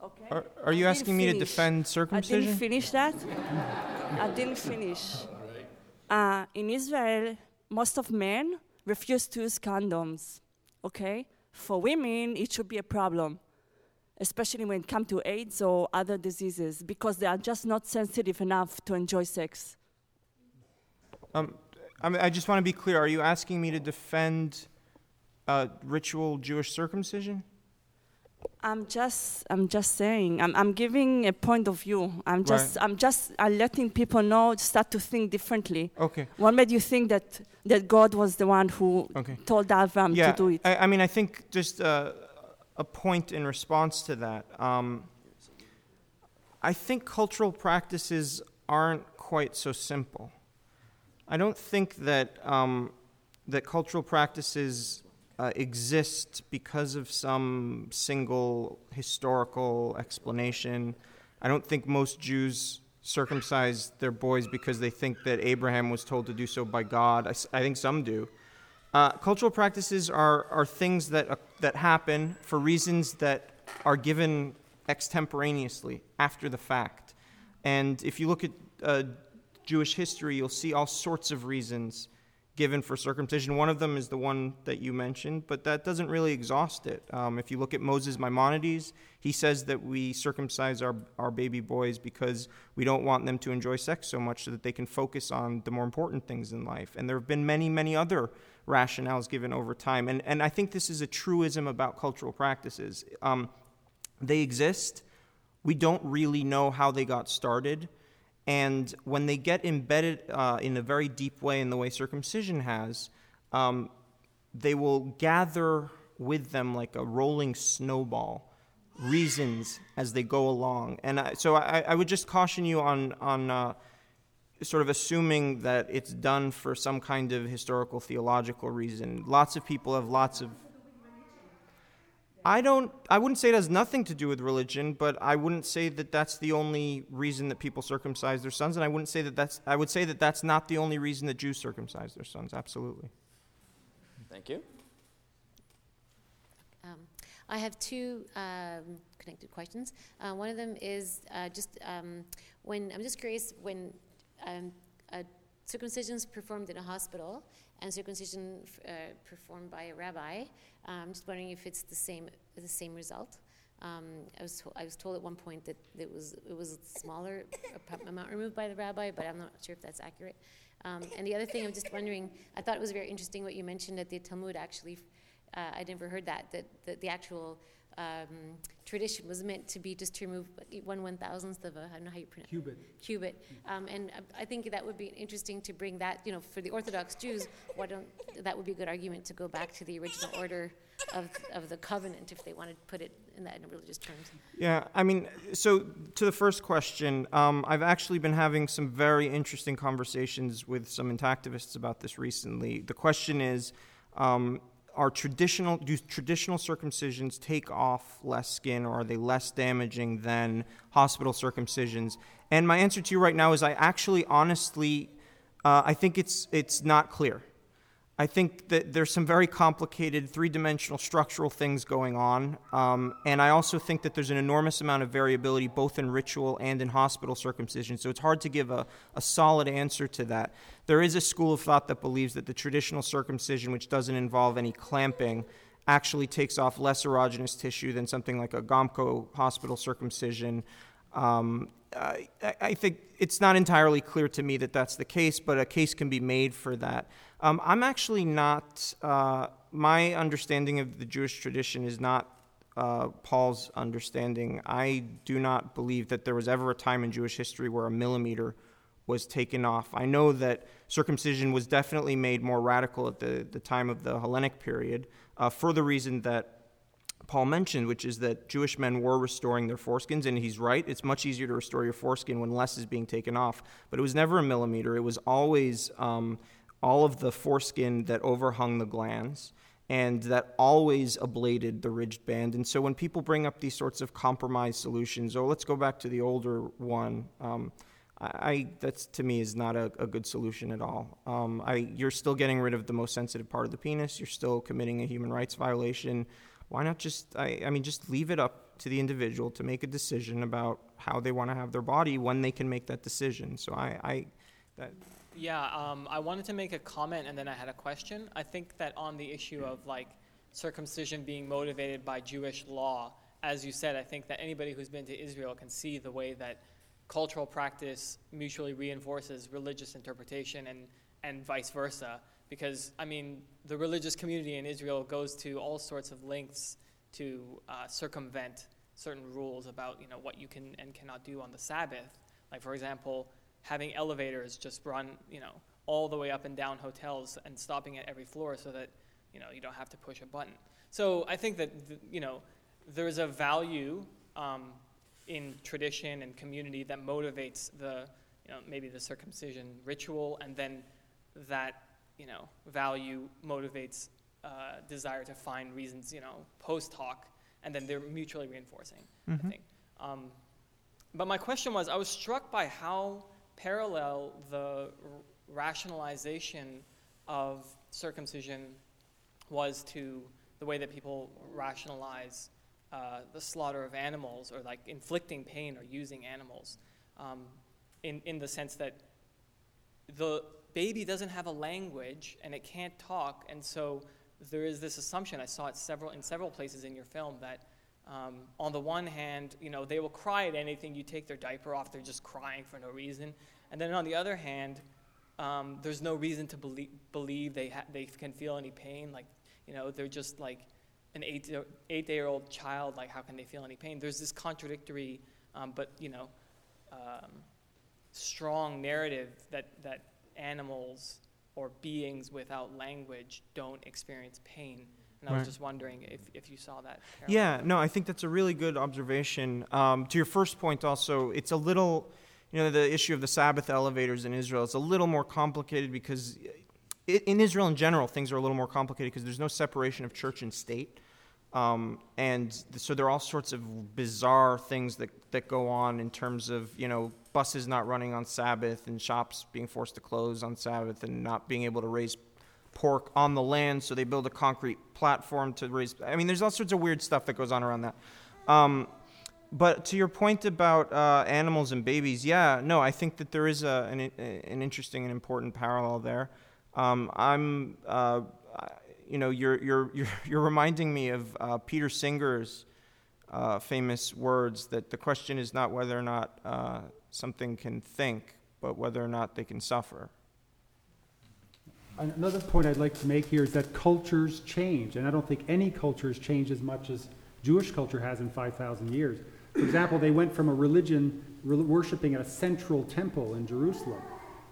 Okay. Are, are you asking didn't me to defend circumcision? I didn't finish that. I didn't finish. Uh, in Israel, most of men refuse to use condoms. Okay? For women, it should be a problem, especially when it comes to AIDS or other diseases, because they are just not sensitive enough to enjoy sex. Um, I, mean, I just want to be clear. Are you asking me to defend uh, ritual Jewish circumcision? I'm just, I'm just saying. I'm, I'm giving a point of view. I'm just, I'm just uh, letting people know, start to think differently. Okay. What made you think that that God was the one who Okay. told Avram yeah, to do it? I, I mean, I think just uh, a point in response to that. Um, I think cultural practices aren't quite so simple. I don't think that um, that cultural practices uh, exist because of some single historical explanation. I don't think most Jews circumcise their boys because they think that Abraham was told to do so by God. I think some do. Uh, cultural practices are, are things that, uh, that happen for reasons that are given extemporaneously after the fact. And if you look at uh, Jewish history, you'll see all sorts of reasons given for circumcision. One of them is the one that you mentioned, but that doesn't really exhaust it. Um, if you look at Moses Maimonides, he says that we circumcise our, our baby boys because we don't want them to enjoy sex so much so that they can focus on the more important things in life. And there have been many, many other rationales given over time. And, and I think this is a truism about cultural practices. Um, they exist. We don't really know how they got started. And when they get embedded uh, in a very deep way, in the way circumcision has, um, they will gather with them like a rolling snowball reasons as they go along. And I, so I, I would just caution you on, on uh, sort of assuming that it's done for some kind of historical theological reason. Lots of people have lots of I don't I wouldn't say it has nothing to do with religion, but I wouldn't say that that's the only reason that people circumcise their sons and I wouldn't say that that's I would say that that's not the only reason that Jews circumcise their sons. Absolutely. Thank you. Um, I have two um, connected questions. Uh, one of them is uh, just um, when I'm just curious when um, uh, circumcision is performed in a hospital and circumcision uh, performed by a rabbi. I'm just wondering if it's the same the same result. Um, I was to- I was told at one point that it was it was smaller amount removed by the rabbi, but I'm not sure if that's accurate. Um, and the other thing, I'm just wondering. I thought it was very interesting what you mentioned that the Talmud actually uh, I never heard that, that, that the actual um, tradition was meant to be just to remove one one thousandth of a, I don't know how you pronounce Cubit. Cubit. Um, and I- I think that would be interesting to bring that, you know, for the Orthodox Jews, why don't, that would be a good argument to go back to the original order of, of the covenant if they wanted to put it in that in religious terms. Yeah, I mean, so to the first question, um, I've actually been having some very interesting conversations with some intactivists about this recently. The question is, um, are traditional do traditional circumcisions take off less skin, or are they less damaging than hospital circumcisions? And my answer to you right now is, I actually, honestly, uh, I think it's it's not clear. I think that there's some very complicated three dimensional structural things going on. Um, and I also think that there's an enormous amount of variability both in ritual and in hospital circumcision. So it's hard to give a, a solid answer to that. There is a school of thought that believes that the traditional circumcision, which doesn't involve any clamping, actually takes off less erogenous tissue than something like a Gomco hospital circumcision. Um, I, I think it's not entirely clear to me that that's the case, but a case can be made for that. Um, I'm actually not, uh, my understanding of the Jewish tradition is not uh, Paul's understanding. I do not believe that there was ever a time in Jewish history where a millimeter was taken off. I know that circumcision was definitely made more radical at the, the time of the Hellenic period uh, for the reason that Paul mentioned, which is that Jewish men were restoring their foreskins, and he's right. It's much easier to restore your foreskin when less is being taken off. But it was never a millimeter. It was always um, all of the foreskin that overhung the glans and that always ablated the ridged band. And so when people bring up these sorts of compromise solutions, oh, let's go back to the older one, um, I, that's to me is not a, a good solution at all. Um, I, you're still getting rid of the most sensitive part of the penis. You're still committing a human rights violation. Why not just, I, I mean, just leave it up to the individual to make a decision about how they want to have their body when they can make that decision. So I, I that, yeah, um, I wanted to make a comment and then I had a question. I think that on the issue of like circumcision being motivated by Jewish law, as you said, I think that anybody who's been to Israel can see the way that cultural practice mutually reinforces religious interpretation and, and vice versa. Because, I mean, the religious community in Israel goes to all sorts of lengths to uh, circumvent certain rules about, you know, what you can and cannot do on the Sabbath. Like, for example, having elevators just run, you know, all the way up and down hotels and stopping at every floor so that, you know, you don't have to push a button. So I think that, you know, there's a value um, in tradition and community that motivates the, you know, maybe the circumcision ritual, and then that, you know, value motivates uh, desire to find reasons, you know, post hoc, and then they're mutually reinforcing, Mhm. I think. Um, but my question was, I was struck by how parallel the rationalization of circumcision was to the way that people rationalize uh, the slaughter of animals or like inflicting pain or using animals um, in, in the sense that the baby doesn't have a language and it can't talk. And so there is this assumption i saw it several in several places in your film that um, on the one hand you know they will cry at anything. You take their diaper off they're just crying for no reason. And then on the other hand um, there's no reason to believe, believe they, ha- they can feel any pain. Like you know they're just like an eight, eight year old child like how can they feel any pain? There's this contradictory um, but you know um, strong narrative that, that animals or beings without language don't experience pain. And I was just wondering if, if you saw that. Yeah, no, I think that's a really good observation. Um, to your first point, also, it's a little, you know, the issue of the Sabbath elevators in Israel is a little more complicated because i in Israel in general, things are a little more complicated because there's no separation of church and state. Um, and th- so there are all sorts of bizarre things that, that go on in terms of, you know, buses not running on Sabbath and shops being forced to close on Sabbath and not being able to raise pork on the land, so they build a concrete platform to raise. I mean, there's all sorts of weird stuff that goes on around that. Um, but to your point about uh, animals and babies, yeah, no, I think that there is a, an, an interesting and important parallel there. Um, I'm, uh, you know, you're, you're, you're, you're reminding me of uh, Peter Singer's uh, famous words that the question is not whether or not uh, something can think, but whether or not they can suffer. Another point I'd like to make here is that cultures change, and I don't think any culture has changed as much as Jewish culture has in 5,000 years. For example, they went from a religion re- worshiping at a central temple in Jerusalem,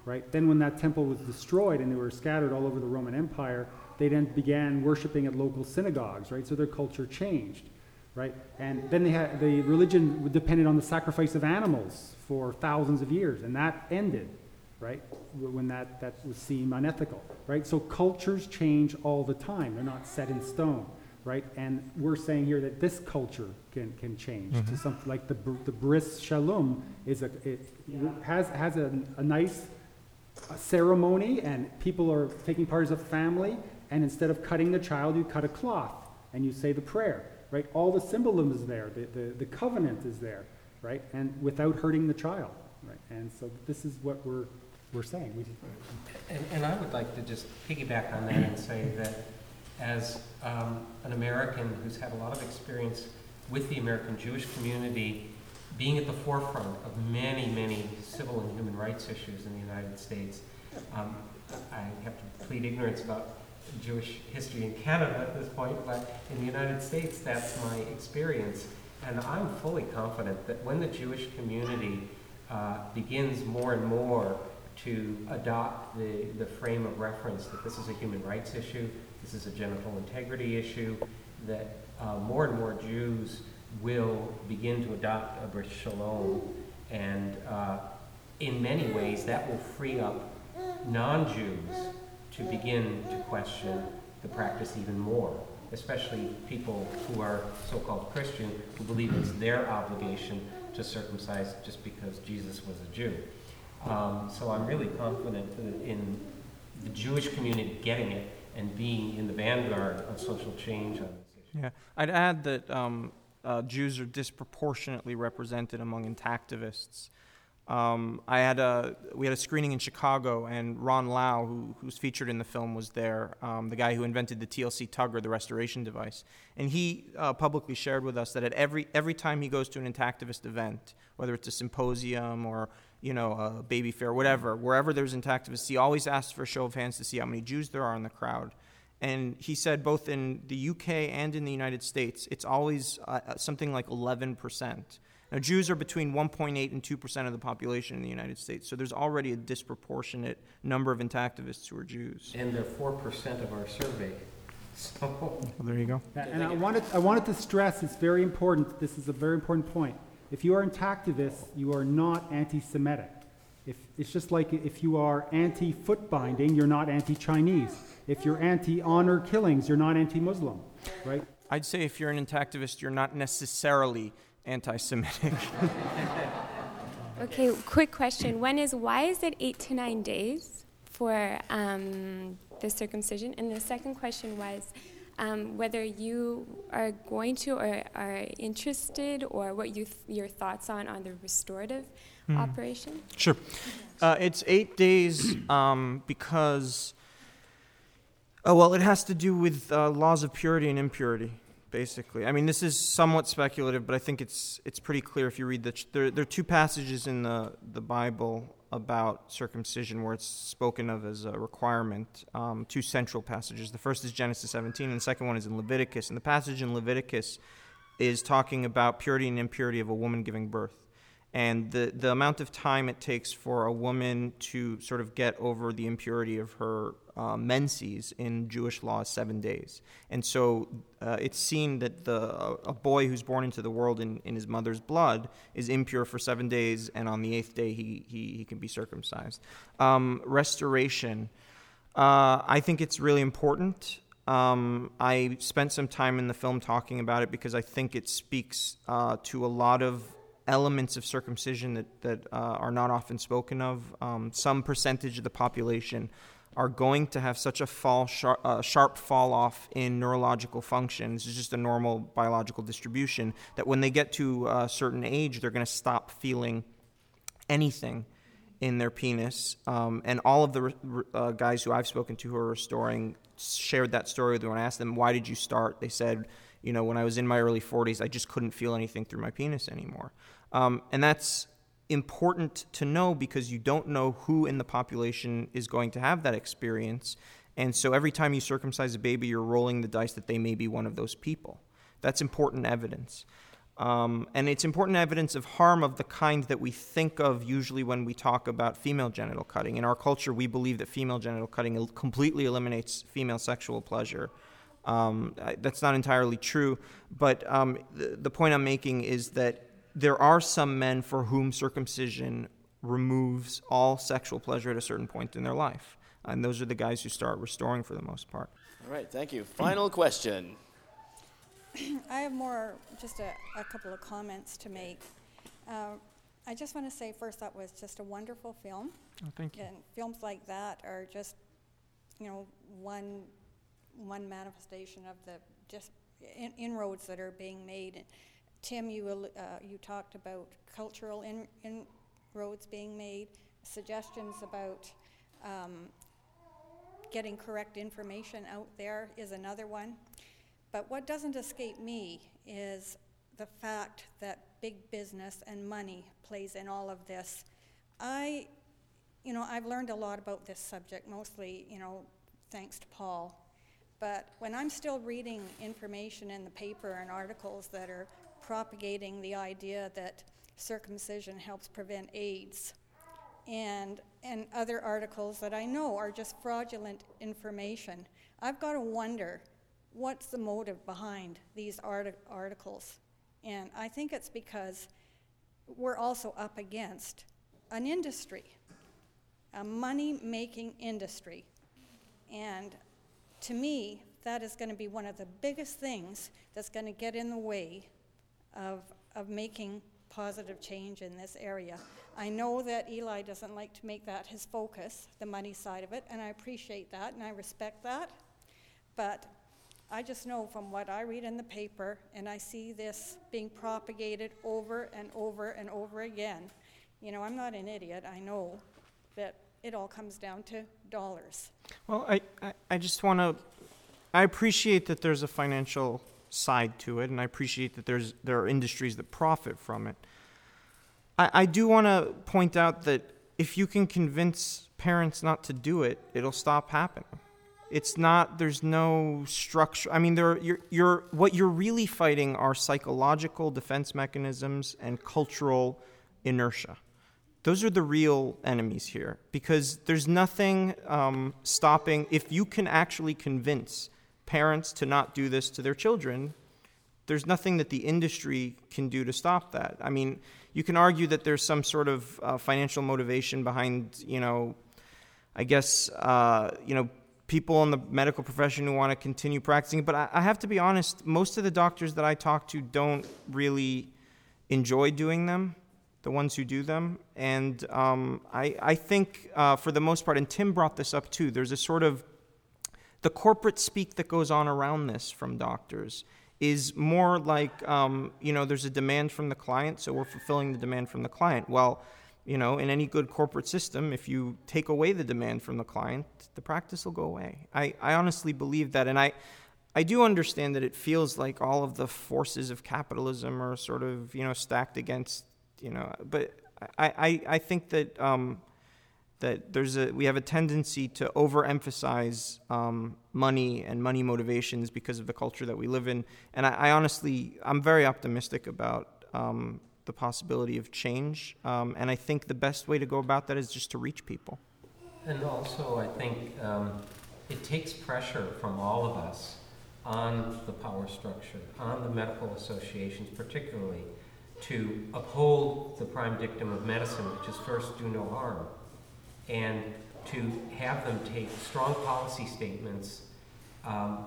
right? Then, when that temple was destroyed and they were scattered all over the Roman Empire, they then began worshiping at local synagogues, right? So their culture changed, right? And then they had the religion depended on the sacrifice of animals for thousands of years, and that ended, right? When that, that was seen unethical, right? So cultures change all the time. They're not set in stone, right? And we're saying here that this culture can, can change to Mhm. something like the, the bris shalom is a, it has, has a, a nice a ceremony and people are taking part as a family, and instead of cutting the child, you cut a cloth and you say the prayer, right? All the symbolism is there, the, the, the covenant is there, right? And without hurting the child, right? And so this is what we're, we're saying. We, And, and I would like to just piggyback on that and say that as um, an American who's had a lot of experience with the American Jewish community, being at the forefront of many, many civil and human rights issues in the United States, um, I have to plead ignorance about Jewish history in Canada at this point, but in the United States, that's my experience. And I'm fully confident that when the Jewish community uh, begins more and more to adopt the, the frame of reference that this is a human rights issue, this is a genital integrity issue, that uh, more and more Jews will begin to adopt a Brit Shalom. And uh, in many ways, that will free up non Jews to begin to question the practice even more, especially people who are so called Christian who believe it's their obligation to circumcise just because Jesus was a Jew. Um, so I'm really confident in the Jewish community getting it and being in the vanguard of social change on this issue. Yeah, I'd add that um, uh, Jews are disproportionately represented among intactivists. Um, I had a we had a screening in Chicago, and Ron Low, who, who's featured in the film, was there. Um, the guy who invented the TLC Tugger, the restoration device, and he uh, publicly shared with us that at every every time he goes to an intactivist event, whether it's a symposium or you know a baby fair, whatever, wherever there's intactivists, he always asks for a show of hands to see how many Jews there are in the crowd. And he said both in the UK and in the United States, it's always uh, something like 11 percent. Now, Jews are between 1.8 and 2 percent of the population in the United States, so there's already a disproportionate number of intactivists who are Jews. And they're 4 percent of our survey. So well, there you go. And I wanted, I wanted to stress it's very important. This is a very important point. If you are an intactivist, you are not anti Semitic. If, it's just like if you are anti foot binding, you're not anti Chinese. If you're anti honor killings, you're not anti Muslim, right? I'd say if you're an intactivist, you're not necessarily anti Semitic. okay, quick question. One is why is it eight to nine days for um, the circumcision? And the second question was um, whether you are going to or are interested or what you th- your thoughts on on the restorative mm. operation. Sure, uh, it's eight days um, because. Oh, well, it has to do with uh, laws of purity and impurity basically. I mean, this is somewhat speculative, but I think it's it's pretty clear if you read the. Ch- there, there are two passages in the the Bible about circumcision where it's spoken of as a requirement. Um, two central passages. The first is Genesis 17, and the second one is in Leviticus. And the passage in Leviticus is talking about purity and impurity of a woman giving birth. And the, the amount of time it takes for a woman to sort of get over the impurity of her uh, menses in Jewish law is seven days. And so uh, it's seen that the, a boy who's born into the world in, in his mother's blood is impure for seven days, and on the eighth day he, he, he can be circumcised. Um, restoration. Uh, I think it's really important. Um, I spent some time in the film talking about it because I think it speaks uh, to a lot of elements of circumcision that, that uh, are not often spoken of. Um, some percentage of the population are going to have such a fall sharp, uh, sharp fall off in neurological function. This is just a normal biological distribution. That when they get to a certain age, they're going to stop feeling anything in their penis. Um, and all of the uh, guys who I've spoken to who are restoring shared that story with me. When I asked them, "Why did you start?" They said, "You know, when I was in my early 40s, I just couldn't feel anything through my penis anymore." Um, and that's important to know because you don't know who in the population is going to have that experience. And so every time you circumcise a baby, you're rolling the dice that they may be one of those people. That's important evidence. Um, and it's important evidence of harm of the kind that we think of usually when we talk about female genital cutting. In our culture, we believe that female genital cutting completely eliminates female sexual pleasure. Um, that's not entirely true, but um, the, the point I'm making is that there are some men for whom circumcision removes all sexual pleasure at a certain point in their life. And those are the guys who start restoring for the most part. All right, thank you. Final question. I have more, just a, a couple of comments to make. Uh, I just want to say first that was just a wonderful film. Oh, thank you. And films like that are just, you know, one one manifestation of the just in, inroads that are being made. Tim, you uh, you talked about cultural in, inroads being made, suggestions about um, getting correct information out there is another one. But what doesn't escape me is the fact that big business and money plays in all of this. I, you know, I've learned a lot about this subject, mostly, you know, thanks to Paul. But when I'm still reading information in the paper and articles that are propagating the idea that circumcision helps prevent AIDS, and, and other articles that I know are just fraudulent information, I've got to wonder what's the motive behind these arti- articles. And I think it's because we're also up against an industry, a money making industry. And to me, that is going to be one of the biggest things that's going to get in the way of, of making positive change in this area. I know that Eli doesn't like to make that his focus, the money side of it, and I appreciate that and I respect that. But I just know from what I read in the paper, and I see this being propagated over and over and over again. You know, I'm not an idiot. I know that it all comes down to dollars. Well, I, I, I just want to. I appreciate that there's a financial side to it, and I appreciate that there's there are industries that profit from it. I, I do want to point out that if you can convince parents not to do it, it'll stop happening. It's not. There's no structure. I mean, there. Are, you're, you're. What you're really fighting are psychological defense mechanisms and cultural inertia. Those are the real enemies here because there's nothing um, stopping. If you can actually convince parents to not do this to their children, there's nothing that the industry can do to stop that. I mean, you can argue that there's some sort of uh, financial motivation behind, you know, I guess, uh, you know, people in the medical profession who want to continue practicing. But I, I have to be honest, most of the doctors that I talk to don't really enjoy doing them the ones who do them. And um, I, I think, uh, for the most part, and Tim brought this up too, there's a sort of the corporate speak that goes on around this from doctors is more like, um, you know, there's a demand from the client, so we're fulfilling the demand from the client. Well, you know, in any good corporate system, if you take away the demand from the client, the practice will go away. I, I honestly believe that. And I, I do understand that it feels like all of the forces of capitalism are sort of, you know, stacked against you know. But I, I, I think that um, that there's a we have a tendency to overemphasize um, money and money motivations because of the culture that we live in. And I, I honestly, I'm very optimistic about um, the possibility of change. Um, and I think the best way to go about that is just to reach people. And also, I think um, it takes pressure from all of us on the power structure, on the medical associations, particularly to uphold the prime dictum of medicine, which is first do no harm, and to have them take strong policy statements um,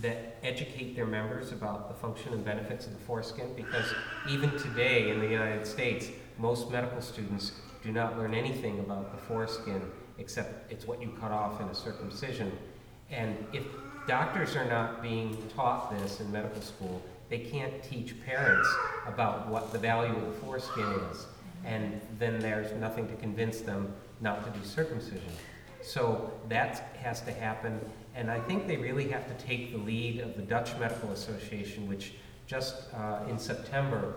that educate their members about the function and benefits of the foreskin, because even today in the United States, most medical students do not learn anything about the foreskin except it's what you cut off in a circumcision. And if doctors are not being taught this in medical school, they can't teach parents about what the value of the foreskin is. And then there's nothing to convince them not to do circumcision. So that has to happen. And I think they really have to take the lead of the Dutch Medical Association, which just uh, in September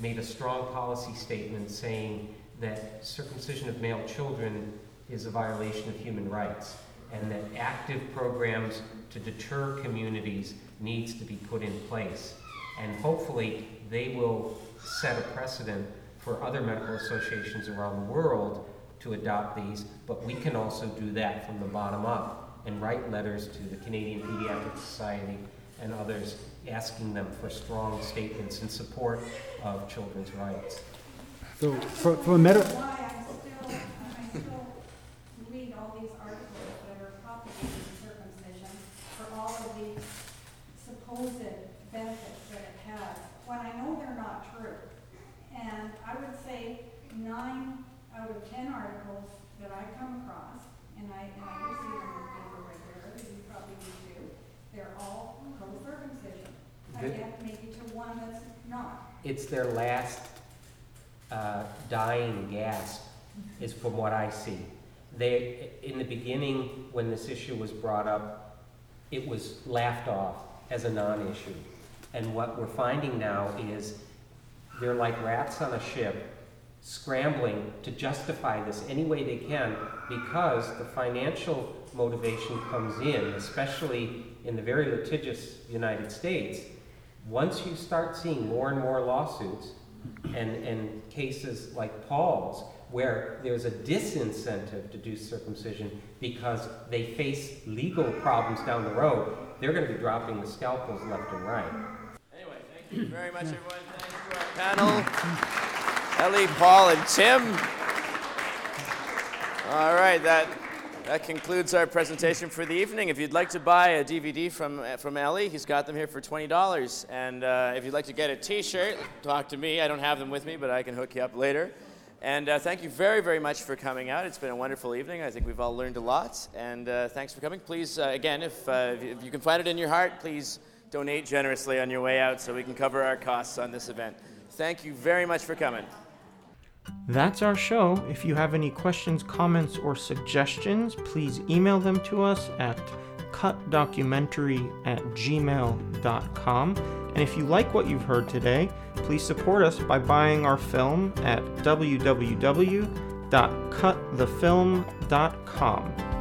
made a strong policy statement saying that circumcision of male children is a violation of human rights and that active programs to deter communities needs to be put in place. And hopefully, they will set a precedent for other medical associations around the world to adopt these, but we can also do that from the bottom up and write letters to the Canadian Pediatric Society and others asking them for strong statements in support of children's rights. So, for, for a medical. read all these articles that are propagating circumcision for all of the supposed benefits that it has, when I know they're not true. And I would say nine out of ten articles that I come across, and I, and I see them in the paper regularly, you probably do too, they're all pro-circumcision. I get maybe to one that's not. It's their last uh, dying gasp, is from what I see. They, in the beginning, when this issue was brought up, it was laughed off as a non-issue. And what we're finding now is they're like rats on a ship, scrambling to justify this any way they can because the financial motivation comes in, especially in the very litigious United States. Once you start seeing more and more lawsuits and, and cases like Paul's, where there's a disincentive to do circumcision because they face legal problems down the road, they're going to be dropping the scalpels left and right. Anyway, thank you very much, everyone. Thanks to our panel, Eli, Paul, and Tim. All right, that that concludes our presentation for the evening. If you'd like to buy a DVD from from Eli, he's got them here for twenty dollars. And uh, if you'd like to get a T-shirt, talk to me. I don't have them with me, but I can hook you up later. And uh, thank you very, very much for coming out. It's been a wonderful evening. I think we've all learned a lot. And uh, thanks for coming. Please, uh, again, if, uh, if you can find it in your heart, please donate generously on your way out so we can cover our costs on this event. Thank you very much for coming. That's our show. If you have any questions, comments, or suggestions, please email them to us at cutdocumentary at gmail.com. And if you like what you've heard today, please support us by buying our film at www.cutthefilm.com.